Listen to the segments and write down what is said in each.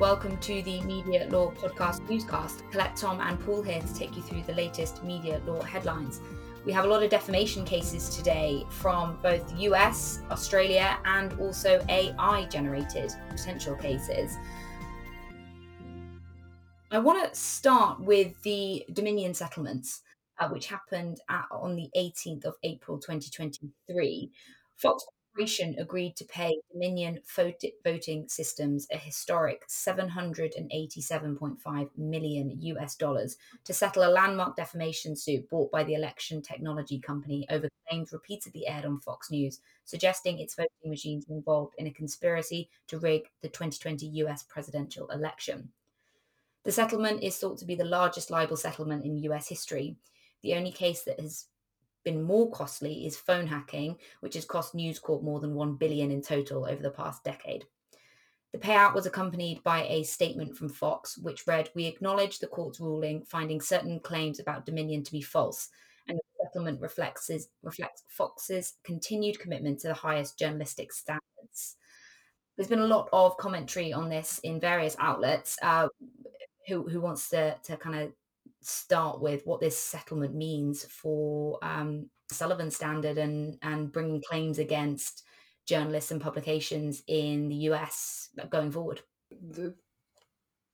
Welcome to the Media Law Podcast newscast. Colette, Tom, and Paul here to take you through the latest media law headlines. We have a lot of defamation cases today from both US, Australia, and also AI generated potential cases. I want to start with the Dominion settlements, uh, which happened at, on the 18th of April 2023. Fox Corporation agreed to pay Dominion Voting Systems a historic 787.5 million US dollars to settle a landmark defamation suit brought by the election technology company over claims repeatedly aired on Fox News, suggesting its voting machines were involved in a conspiracy to rig the 2020 US presidential election. The settlement is thought to be the largest libel settlement in US history. The only case that has been more costly is phone hacking, which has cost News Corp more than 1 billion in total over the past decade. The payout was accompanied by a statement from Fox, which read, We acknowledge the court's ruling finding certain claims about Dominion to be false, and the settlement reflects, reflects Fox's continued commitment to the highest journalistic standards. There's been a lot of commentary on this in various outlets. Uh, who, who wants to, to kind of start with what this settlement means for um, Sullivan Standard and and bringing claims against journalists and publications in the US going forward. The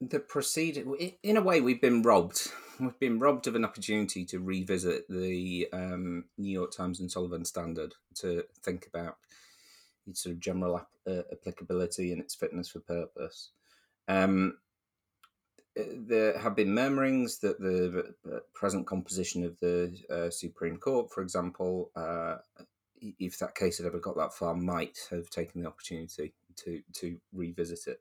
the in a way, we've been robbed. We've been robbed of an opportunity to revisit the um, New York Times and Sullivan Standard to think about its sort of general uh, applicability and its fitness for purpose. Um, there have been murmurings that the present composition of the uh, Supreme Court, for example, uh, if that case had ever got that far, might have taken the opportunity to to revisit it.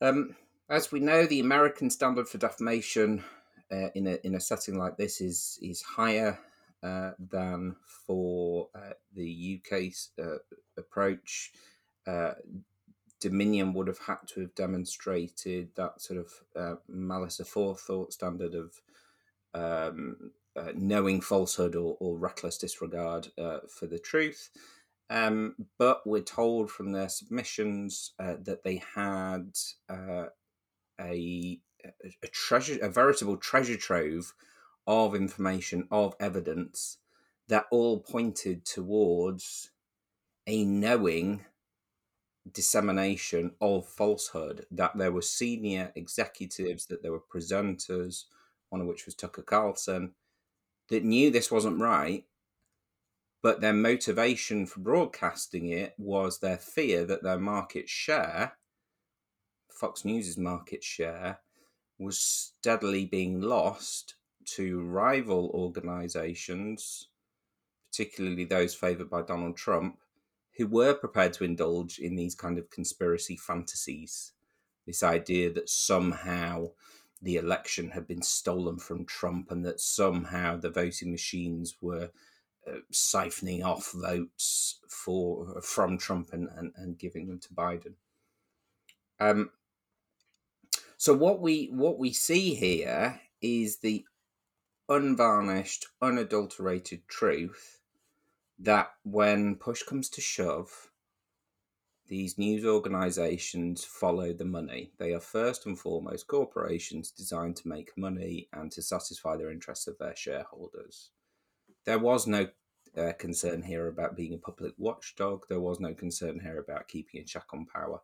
Um, as we know, the American standard for defamation uh, in a in a setting like this is is higher uh, than for uh, the UK uh, approach. Dominion would have had to have demonstrated that sort of uh, malice aforethought standard of um, uh, knowing falsehood or, or reckless disregard uh, for the truth. Um, but we're told from their submissions uh, that they had uh, a, a treasure, a veritable treasure trove of information, of evidence that all pointed towards a knowing dissemination of falsehood that there were senior executives, that there were presenters, one of which was Tucker Carlson, that knew this wasn't right, but their motivation for broadcasting it was their fear that their market share, Fox News's market share, was steadily being lost to rival organizations, particularly those favored by Donald Trump, who were prepared to indulge in these kind of conspiracy fantasies. This idea that somehow the election had been stolen from Trump and that somehow the voting machines were uh, siphoning off votes for from Trump and, and, and giving them to Biden. Um, so what we what we see here is the unvarnished, unadulterated truth that when push comes to shove, these news organizations follow the money. They are first and foremost corporations designed to make money and to satisfy their interests of their shareholders. There was no uh, concern here about being a public watchdog. There was no concern here about keeping a check on power.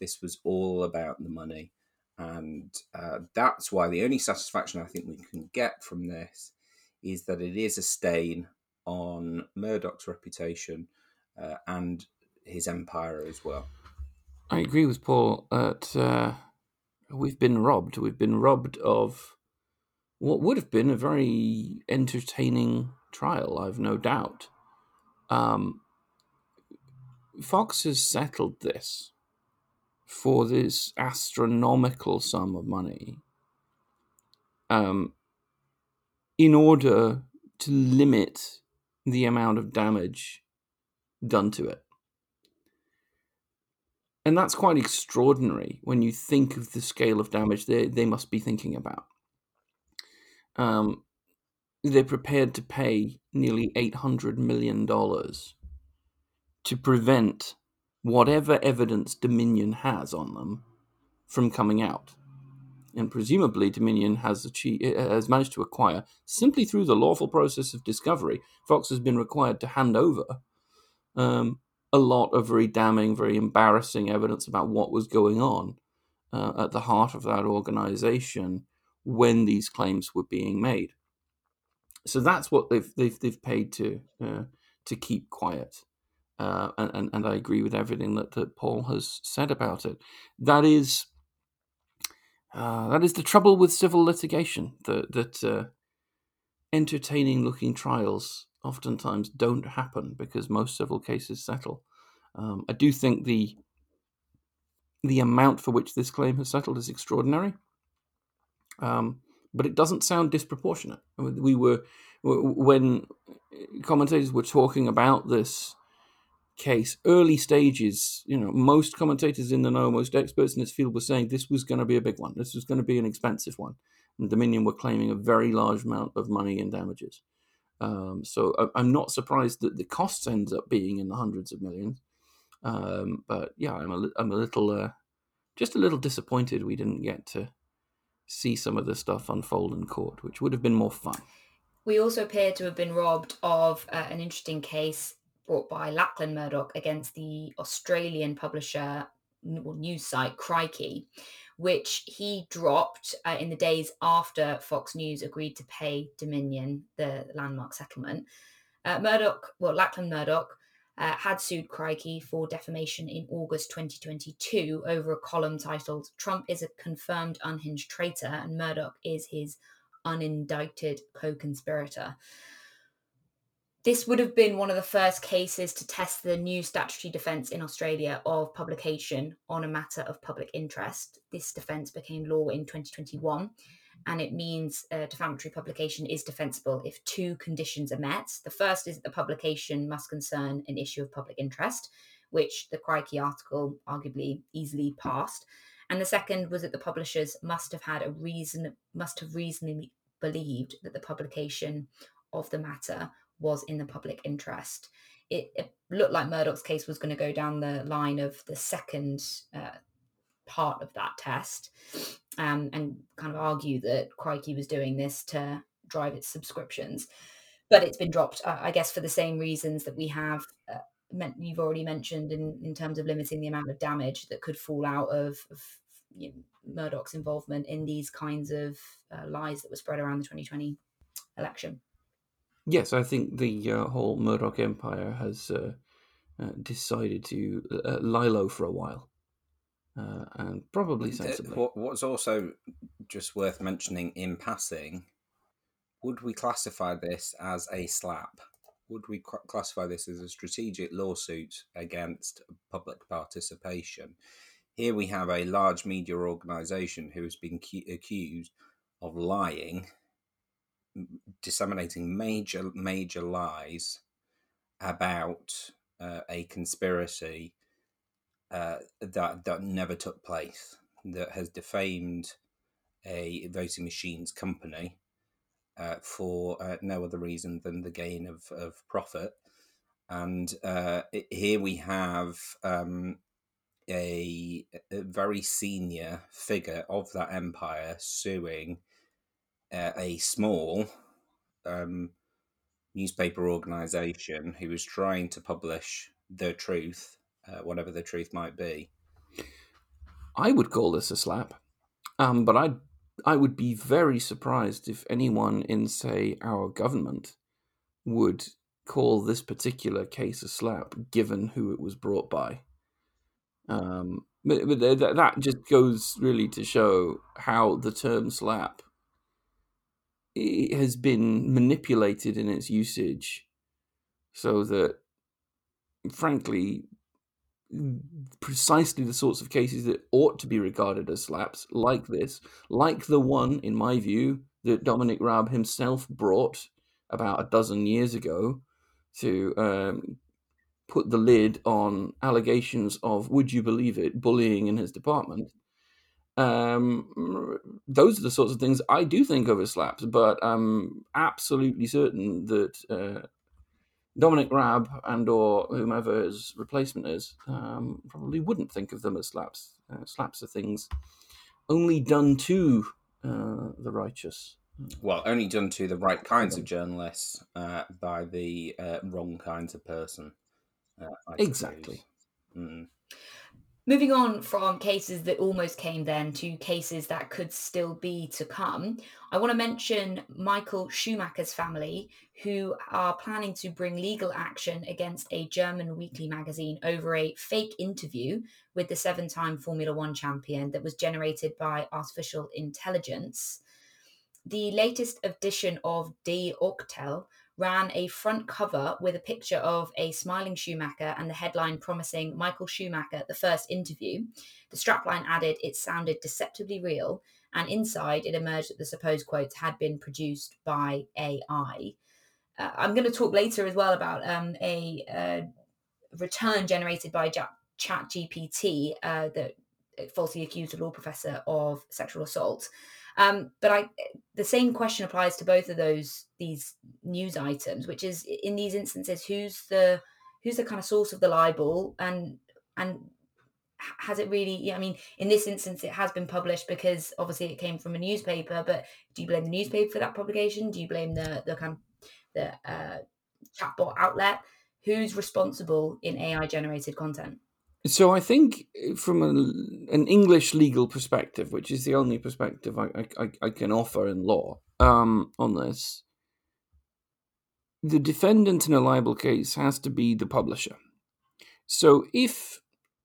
This was all about the money. And uh, that's why the only satisfaction I think we can get from this is that it is a stain on Murdoch's reputation uh, and his empire as well. I agree with Paul that uh, we've been robbed. We've been robbed of what would have been a very entertaining trial, I've no doubt. Um, Fox has settled this for this astronomical sum of money um, in order to limit the amount of damage done to it. And that's quite extraordinary when you think of the scale of damage they, they must be thinking about. Um, they're prepared to pay nearly $800 million to prevent whatever evidence Dominion has on them from coming out. And presumably, Dominion has achieved, has managed to acquire simply through the lawful process of discovery. Fox has been required to hand over um, a lot of very damning, very embarrassing evidence about what was going on uh, at the heart of that organization when these claims were being made. So that's what they've they've, they've paid to uh, to keep quiet. Uh, and, and I agree with everything that, that Paul has said about it. That is uh, that is the trouble with civil litigation. That that uh, entertaining looking trials oftentimes don't happen because most civil cases settle. Um, I do think the the amount for which this claim has settled is extraordinary, um, but it doesn't sound disproportionate. We were when commentators were talking about this case, early stages, you know, most commentators in the know, most experts in this field were saying this was going to be a big one. This was going to be an expensive one. And Dominion were claiming a very large amount of money in damages. Um, so I'm not surprised that the costs ends up being in the hundreds of millions. Um, but yeah, I'm a, I'm a little, uh, just a little disappointed we didn't get to see some of the stuff unfold in court, which would have been more fun. We also appear to have been robbed of uh, an interesting case brought by Lachlan Murdoch against the Australian publisher news site Crikey, which he dropped uh, in the days after Fox News agreed to pay Dominion the landmark settlement. Uh, Murdoch, well, Lachlan Murdoch uh, had sued Crikey for defamation in August 2022 over a column titled Trump is a confirmed unhinged traitor and Murdoch is his unindicted co conspirator. This would have been one of the first cases to test the new statutory defence in Australia of publication on a matter of public interest. This defence became law in 2021, and it means a defamatory publication is defensible if two conditions are met. The first is that the publication must concern an issue of public interest, which the Crikey article arguably easily passed. And the second was that the publishers must have had a reason, must have reasonably believed that the publication of the matter was in the public interest. It, it looked like Murdoch's case was going to go down the line of the second uh, part of that test um, and kind of argue that Crikey was doing this to drive its subscriptions. But it's been dropped, uh, I guess, for the same reasons that we have. Uh, you've already mentioned in, in terms of limiting the amount of damage that could fall out of, of you know, Murdoch's involvement in these kinds of uh, lies that were spread around the 2020 election. Yes, I think the uh, whole Murdoch empire has uh, uh, decided to uh, lie low for a while, uh, and probably sensibly. What's also just worth mentioning in passing: would we classify this as a slap? Would we classify this as a strategic lawsuit against public participation? Here we have a large media organisation who has been cu- accused of lying disseminating major major lies about uh, a conspiracy uh, that that never took place that has defamed a voting machines company uh, for uh, no other reason than the gain of, of profit. And uh, here we have um, a, a, very senior figure of that empire suing uh, a small um, newspaper organization who was trying to publish the truth, uh, whatever the truth might be. I would call this a slap, um, but I I would be very surprised if anyone in, say, our government would call this particular case a slap, given who it was brought by. Um, but, but that just goes really to show how the term slap it has been manipulated in its usage so that frankly precisely the sorts of cases that ought to be regarded as slaps like this like the one in my view that dominic raab himself brought about a dozen years ago to um, put the lid on allegations of would you believe it bullying in his department um, those are the sorts of things I do think of as slaps, but I'm absolutely certain that uh, Dominic Raab and or whomever his replacement is um, probably wouldn't think of them as slaps. Uh, slaps are things only done to uh, the righteous. Well, only done to the right kinds of journalists uh, by the uh, wrong kinds of person. Uh, Exactly. Mm. Moving on from cases that almost came then to cases that could still be to come, I want to mention Michael Schumacher's family, who are planning to bring legal action against a German weekly magazine over a fake interview with the seven time Formula One champion that was generated by artificial intelligence. The latest edition of Die Aktuelle ran a front cover with a picture of a smiling Schumacher and the headline promising Michael Schumacher the first interview. The strapline added it sounded deceptively real, and inside it emerged that the supposed quotes had been produced by AI. Uh, I'm going to talk later as well about um, a uh, return generated by Ja- ChatGPT uh, that falsely accused a law professor of sexual assault. Um, but I, the same question applies to both of those these news items, which is in these instances, who's the who's the kind of source of the libel, and and has it really? I mean, in this instance, it has been published because obviously it came from a newspaper. But do you blame the newspaper for that publication? Do you blame the the kind of the uh, chatbot outlet? Who's responsible in AI generated content? So I think uh, from an, an English legal perspective, which is the only perspective I, I, I- can offer in law um, on this, the defendant in a libel case has to be the publisher. So if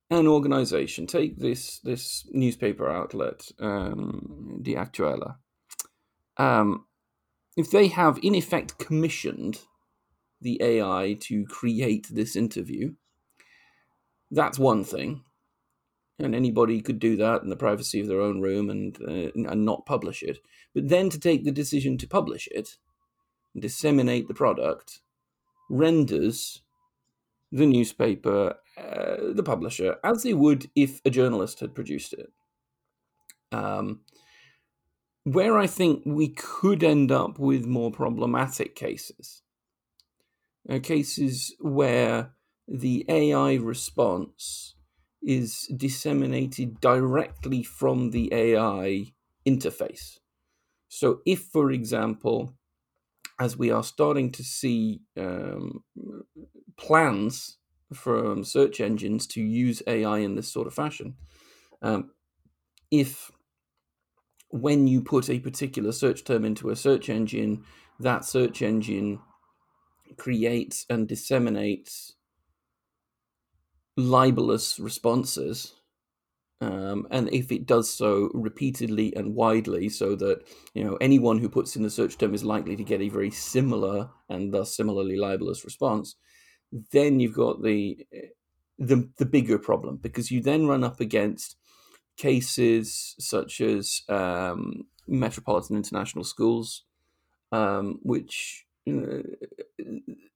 an organization, take this this newspaper outlet, um, Die Aktuelle, um, if they have in effect commissioned the AI to create this interview, that's one thing. And anybody could do that in the privacy of their own room and uh, and not publish it. But then to take the decision to publish it and disseminate the product renders the newspaper, uh, the publisher, as they would if a journalist had produced it. Um, where I think we could end up with more problematic cases, are cases where the AI response is disseminated directly from the AI interface. So, if, for example, as we are starting to see um, plans from search engines to use AI in this sort of fashion, um, if when you put a particular search term into a search engine, that search engine creates and disseminates libelous responses. Um, and if it does so repeatedly and widely, so that you know anyone who puts in the search term is likely to get a very similar and thus similarly libelous response, then you've got the the the bigger problem because you then run up against cases such as um, metropolitan international schools, um, which,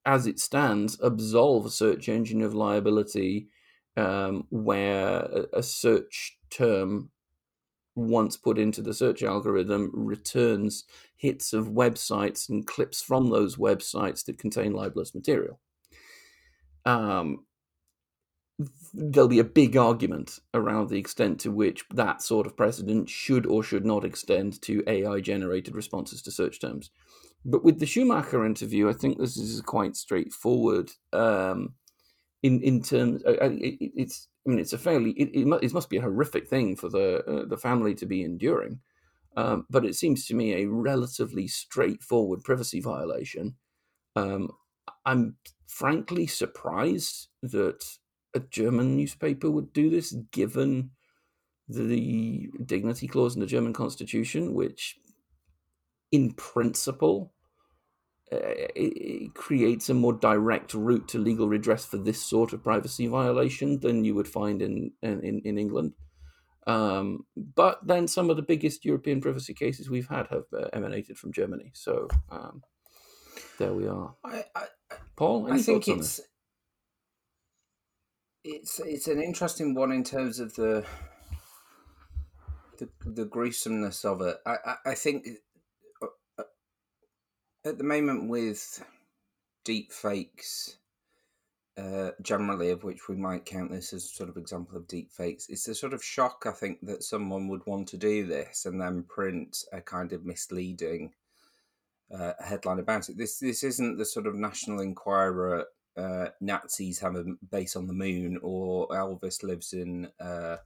as it stands, absolve a search engine of liability um, where a, search term, once put into the search algorithm, returns hits of websites and clips from those websites that contain libelous material. Um, there'll be a big argument around the extent to which that sort of precedent should or should not extend to AI generated responses to search terms. But with the Schumacher interview, I think this is quite straightforward. Um, in in terms, uh, uh, it, it- it's I mean, it's a fairly it, it, mu- it must be a horrific thing for the uh, the family to be enduring. Um, but it seems to me a relatively straightforward privacy violation. Um, I'm frankly surprised that a German newspaper would do this, given the dignity clause in the German constitution, which, in principle, uh, it, it creates a more direct route to legal redress for this sort of privacy violation than you would find in in, in England. Um, but then some of the biggest European privacy cases we've had have uh, emanated from Germany. So um, there we are. I, I, Paul, any I think thoughts on it's it's it's an interesting one in terms of the the, the gruesomeness of it. I I, I think at the moment with deep fakes uh, generally, of which we might count this as sort of example of deep fakes, it's the sort of shock I think that someone would want to do this and then print a kind of misleading uh, headline about it. This this isn't the sort of National Enquirer uh, Nazis have a base on the moon or Elvis lives in uh,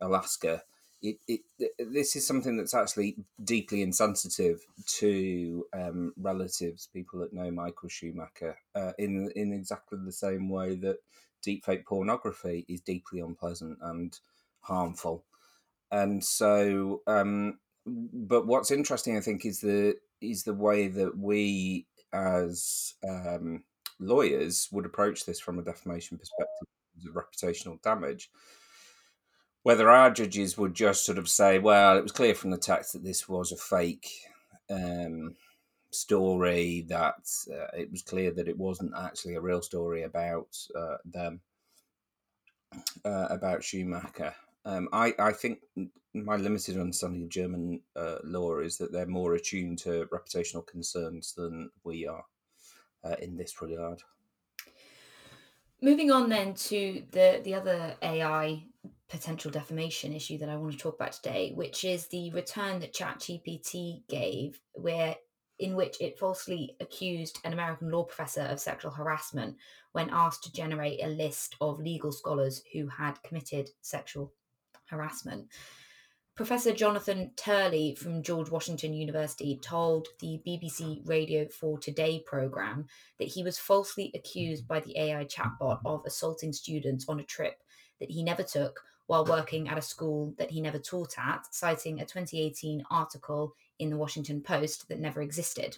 Alaska it, it, this is something that's actually deeply insensitive to um, relatives, people that know Michael Schumacher, uh, in in exactly the same way that deepfake pornography is deeply unpleasant and harmful. And so, um, but what's interesting, I think, is the is the way that we as um, lawyers would approach this from a defamation perspective reputational damage whether our judges would just sort of say, well, it was clear from the text that this was a fake um, story, that uh, it was clear that it wasn't actually a real story about uh, them, uh, about Schumacher. Um, I, I think my limited understanding of German uh, law is that they're more attuned to reputational concerns than we are uh, in this regard. Moving on then to the the other AI potential defamation issue that I want to talk about today, which is the return that ChatGPT gave, where in which it falsely accused an American law professor of sexual harassment when asked to generate a list of legal scholars who had committed sexual harassment. Professor Jonathan Turley from George Washington University told the BBC Radio 4 Today programme that he was falsely accused by the AI chatbot of assaulting students on a trip that he never took while working at a school that he never taught at, citing a 2018 article in the Washington Post that never existed.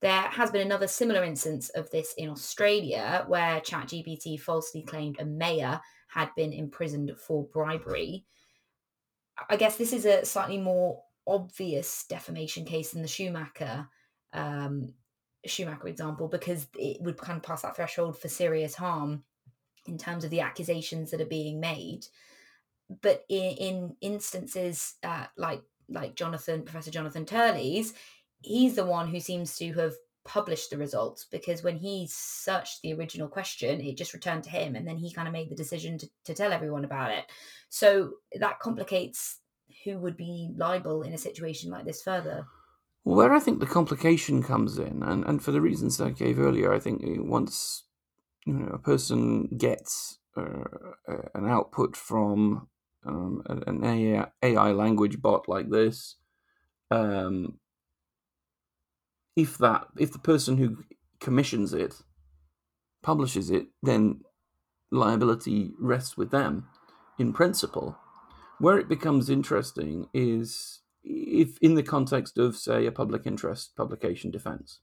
There has been another similar instance of this in Australia, where ChatGPT falsely claimed a mayor had been imprisoned for bribery. I guess this is a slightly more obvious defamation case than the Schumacher um, Schumacher example because it would kind of pass that threshold for serious harm in terms of the accusations that are being made. But in, in instances uh, like like Jonathan, Professor Jonathan Turley's, he's the one who seems to have published the results because when he searched the original question, it just returned to him, and then he kind of made the decision to, to tell everyone about it. So that complicates who would be liable in a situation like this further. Where I think the complication comes in, and, and for the reasons I gave earlier, I think once you know, a person gets uh, an output from um, an AI, language bot like this, um, if that if the person who commissions it publishes it, then liability rests with them in principle. Where it becomes interesting is if in the context of say a public interest publication defense.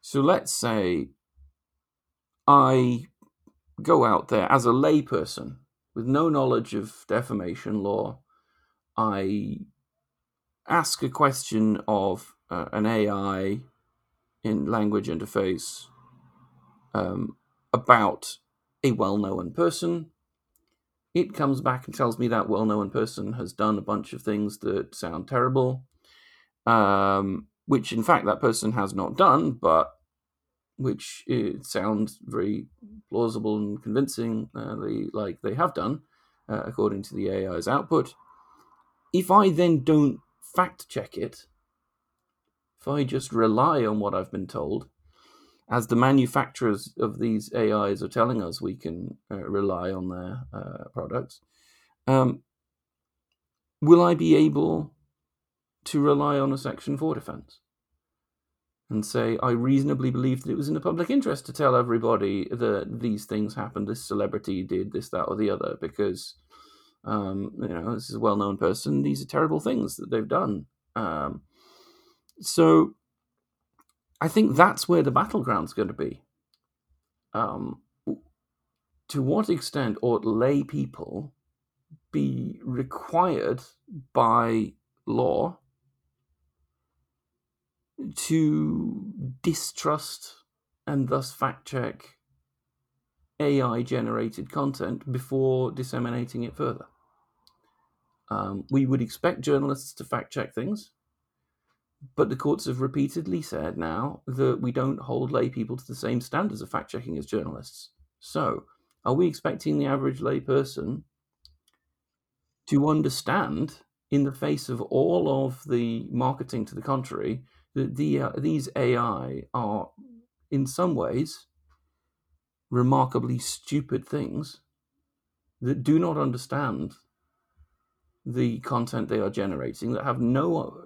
So let's say I go out there as a layperson with no knowledge of defamation law. I ask a question of uh, an AI in language interface um, about a well known person. It comes back and tells me that well known person has done a bunch of things that sound terrible, um, which in fact that person has not done, but which it sounds very plausible and convincing, uh, they, like they have done, uh, according to the AI's output. If I then don't fact check it, if I just rely on what I've been told, as the manufacturers of these AIs are telling us we can uh, rely on their uh, products, um, will I be able to rely on a Section 4 defense? And say, I reasonably believe that it was in the public interest to tell everybody that these things happened, this celebrity did this, that, or the other, because, um, you know, this is a well known person. These are terrible things that they've done. Um, so I think that's where the battleground's going to be. Um, to what extent ought lay people be required by law to distrust and thus fact check AI generated content before disseminating it further. Um, we would expect journalists to fact check things, but the courts have repeatedly said now that we don't hold lay people to the same standards of fact checking as journalists. So, are we expecting the average lay person to understand, in the face of all of the marketing to the contrary, that the, uh, these AI are, in some ways, remarkably stupid things that do not understand the content they are generating, that have no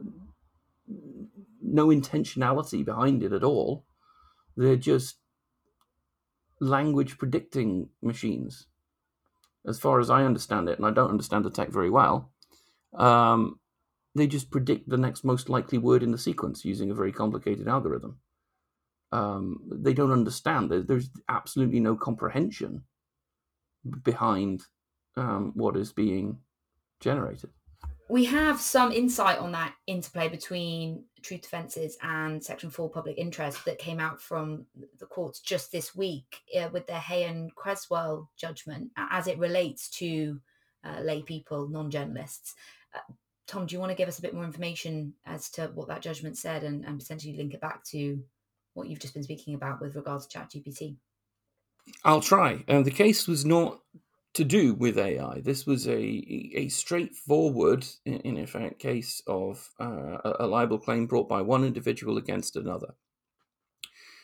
no intentionality behind it at all. They're just language predicting machines, as far as I understand it, and I don't understand the tech very well. Um, they just predict the next most likely word in the sequence using a very complicated algorithm. Um, they don't understand. There's absolutely no comprehension behind um, what is being generated we have some insight on that interplay between truth defences and Section 4 public interest that came out from the courts just this week uh, with the Hay and Cresswell judgment as it relates to uh, lay people, non journalists. Uh, Tom, do you want to give us a bit more information as to what that judgment said and, and potentially link it back to what you've just been speaking about with regards to ChatGPT? I'll try. Um, the case was not to do with AI. This was a a straightforward, in, in effect, case of uh, a libel claim brought by one individual against another.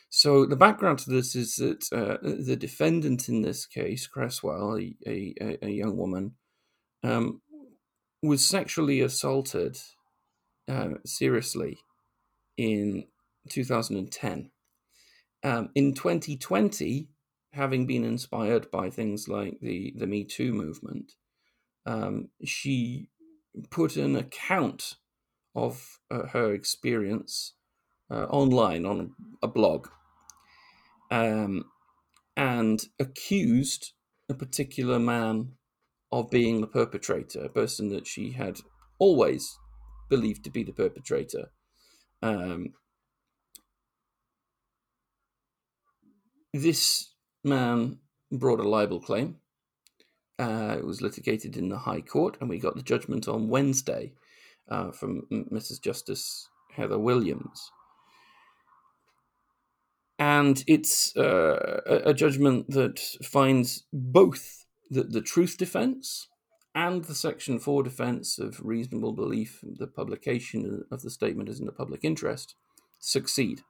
So the background to this is that uh, the defendant in this case, Cresswell, a, a, a young woman, um, was sexually assaulted uh, seriously in 2010. Um, in 2020, having been inspired by things like the the Me Too movement, um, she put an account of uh, her experience uh, online on a, blog, um, and accused a particular man of being the perpetrator, a person that she had always believed to be the perpetrator. Um, this man brought a libel claim. Uh, it was litigated in the High Court, and we got the judgment on Wednesday uh, from Mrs. Justice Heather Williams. And it's uh, a, a judgment that finds both the, the truth defense and the Section 4 defense of reasonable belief, the publication of the statement is in the public interest, succeed.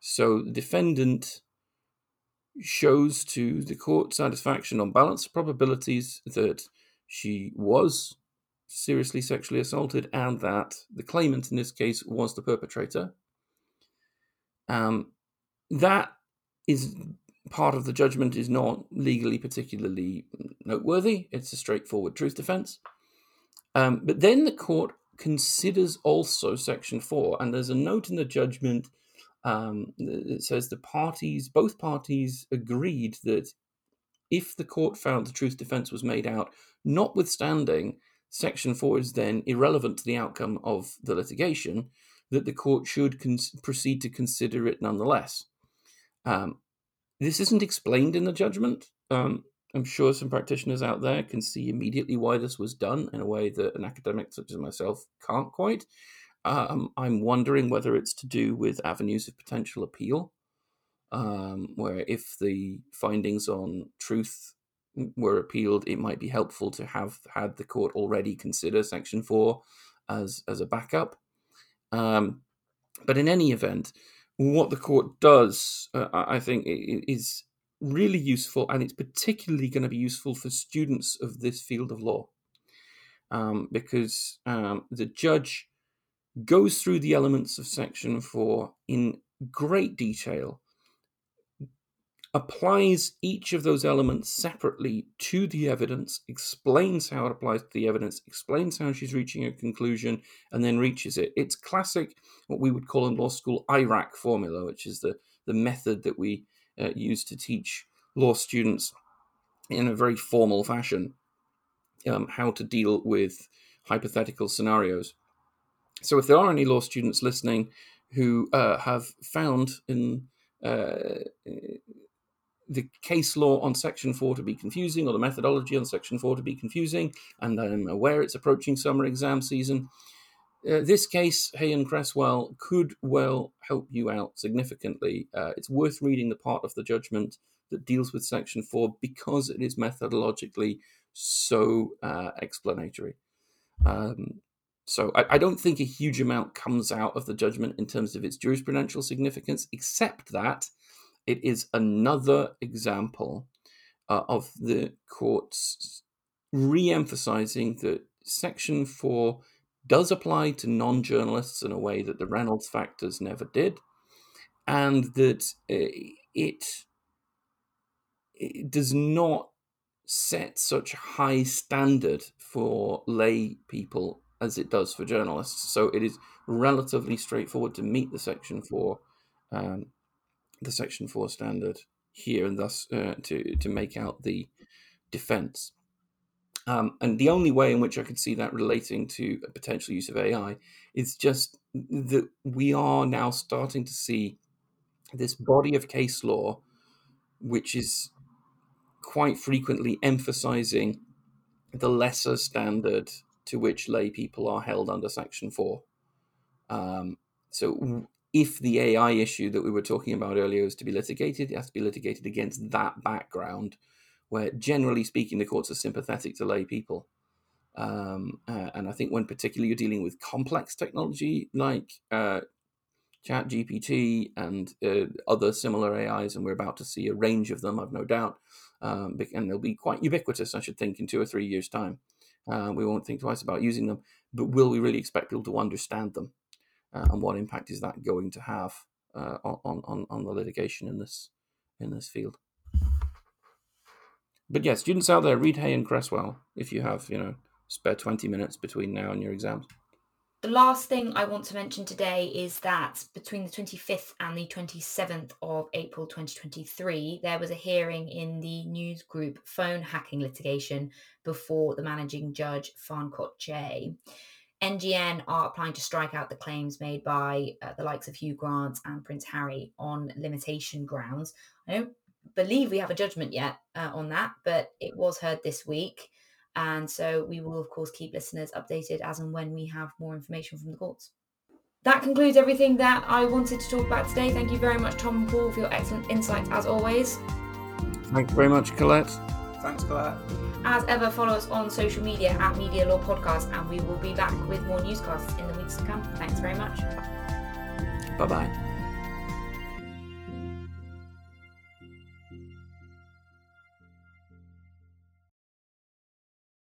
So the defendant shows to the court satisfaction on balance of probabilities that she was seriously sexually assaulted and that the claimant in this case was the perpetrator. Um, that is part of the judgment is not legally particularly noteworthy. It's a straightforward truth defense. Um, but then the court considers also Section 4, and there's a note in the judgment um, it says the parties, both parties agreed that if the court found the truth defense was made out, notwithstanding Section 4 is then irrelevant to the outcome of the litigation, that the court should con- proceed to consider it nonetheless. Um, this isn't explained in the judgment. Um, I'm sure some practitioners out there can see immediately why this was done in a way that an academic such as myself can't quite. Um, I'm wondering whether it's to do with avenues of potential appeal, um, where if the findings on truth were appealed, it might be helpful to have had the court already consider Section 4 as, as a backup. Um, but in any event, what the court does, uh, I think, is really useful, and it's particularly going to be useful for students of this field of law. Um, because um, the judge goes through the elements of Section 4 in great detail, applies each of those elements separately to the evidence, explains how it applies to the evidence, explains how she's reaching a conclusion, and then reaches it. It's classic, what we would call in law school, IRAC formula, which is the, the method that we uh, use to teach law students in a very formal fashion um, how to deal with hypothetical scenarios. So, if there are any law students listening who uh, have found in uh, the case law on Section 4 to be confusing or the methodology on Section 4 to be confusing, and I'm aware it's approaching summer exam season, uh, this case, Hay and Cresswell, could well help you out significantly. Uh, it's worth reading the part of the judgment that deals with Section 4 because it is methodologically so uh, explanatory. Um, so I, I, don't think a huge amount comes out of the judgment in terms of its jurisprudential significance, except that it is another example uh, of the courts re-emphasizing that Section 4 does apply to non journalists in a way that the Reynolds factors never did, and that uh, it, it does not set such high standard for lay people as it does for journalists. So it is relatively straightforward to meet the Section 4, um, the Section 4 standard here, and thus uh, to, to make out the defense. Um, and the only way in which I could see that relating to a potential use of AI is just that we are now starting to see this body of case law, which is quite frequently emphasizing the lesser standard to which lay people are held under Section 4. Um, so, if the AI issue that we were talking about earlier is to be litigated, it has to be litigated against that background where generally speaking, the courts are sympathetic to lay people. Um, uh, and I think when particularly you're dealing with complex technology like uh, Chat GPT and uh, other similar AIs, and we're about to see a range of them, I've no doubt, um, and they'll be quite ubiquitous, I should think, in two or three years' time. Uh, we won't think twice about using them, but will we really expect people to understand them? Uh, and what impact is that going to have uh, on, on, on the litigation in this in this field? But yeah, students out there, read Hay and Cresswell if you have, you know, spare 20 minutes between now and your exams. The last thing I want to mention today is that between the 25th and the 27th of April 2023, there was a hearing in the news group phone hacking litigation before the managing judge, Fancourt J. NGN are applying to strike out the claims made by uh, the likes of Hugh Grant and Prince Harry on limitation grounds. I don't believe we have a judgment yet uh, on that, but it was heard this week. And so we will, of course, keep listeners updated as and when we have more information from the courts. That concludes everything that I wanted to talk about today. Thank you very much, Tom and Paul, for your excellent insights as always. Thank you very much, Colette. Thanks, Colette. As ever, follow us on social media at Media Law Podcast, and we will be back with more newscasts in the weeks to come. Thanks very much. Bye bye.